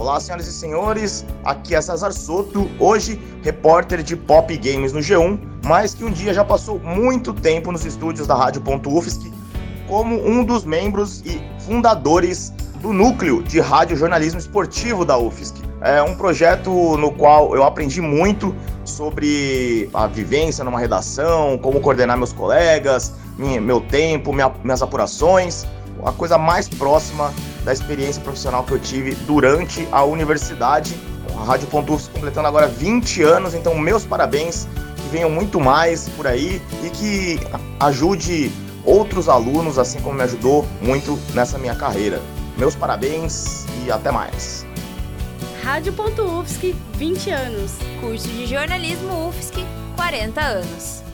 Olá, senhoras e senhores, aqui é César Soto, hoje repórter de Pop Games no G1, mas que um dia já passou muito tempo nos estúdios da Rádio.UFSC como um dos membros e fundadores do núcleo de rádio jornalismo esportivo da UFSC. É um projeto no qual eu aprendi muito sobre a vivência numa redação, como coordenar meus colegas, meu tempo, minhas apurações, a coisa mais próxima da experiência profissional que eu tive durante a universidade. A Rádio Pontufs completando agora 20 anos, então meus parabéns, que venham muito mais por aí e que ajude outros alunos, assim como me ajudou muito nessa minha carreira. Meus parabéns e até mais. Rádio.UFSC, 20 anos. Curso de jornalismo UFSC, 40 anos.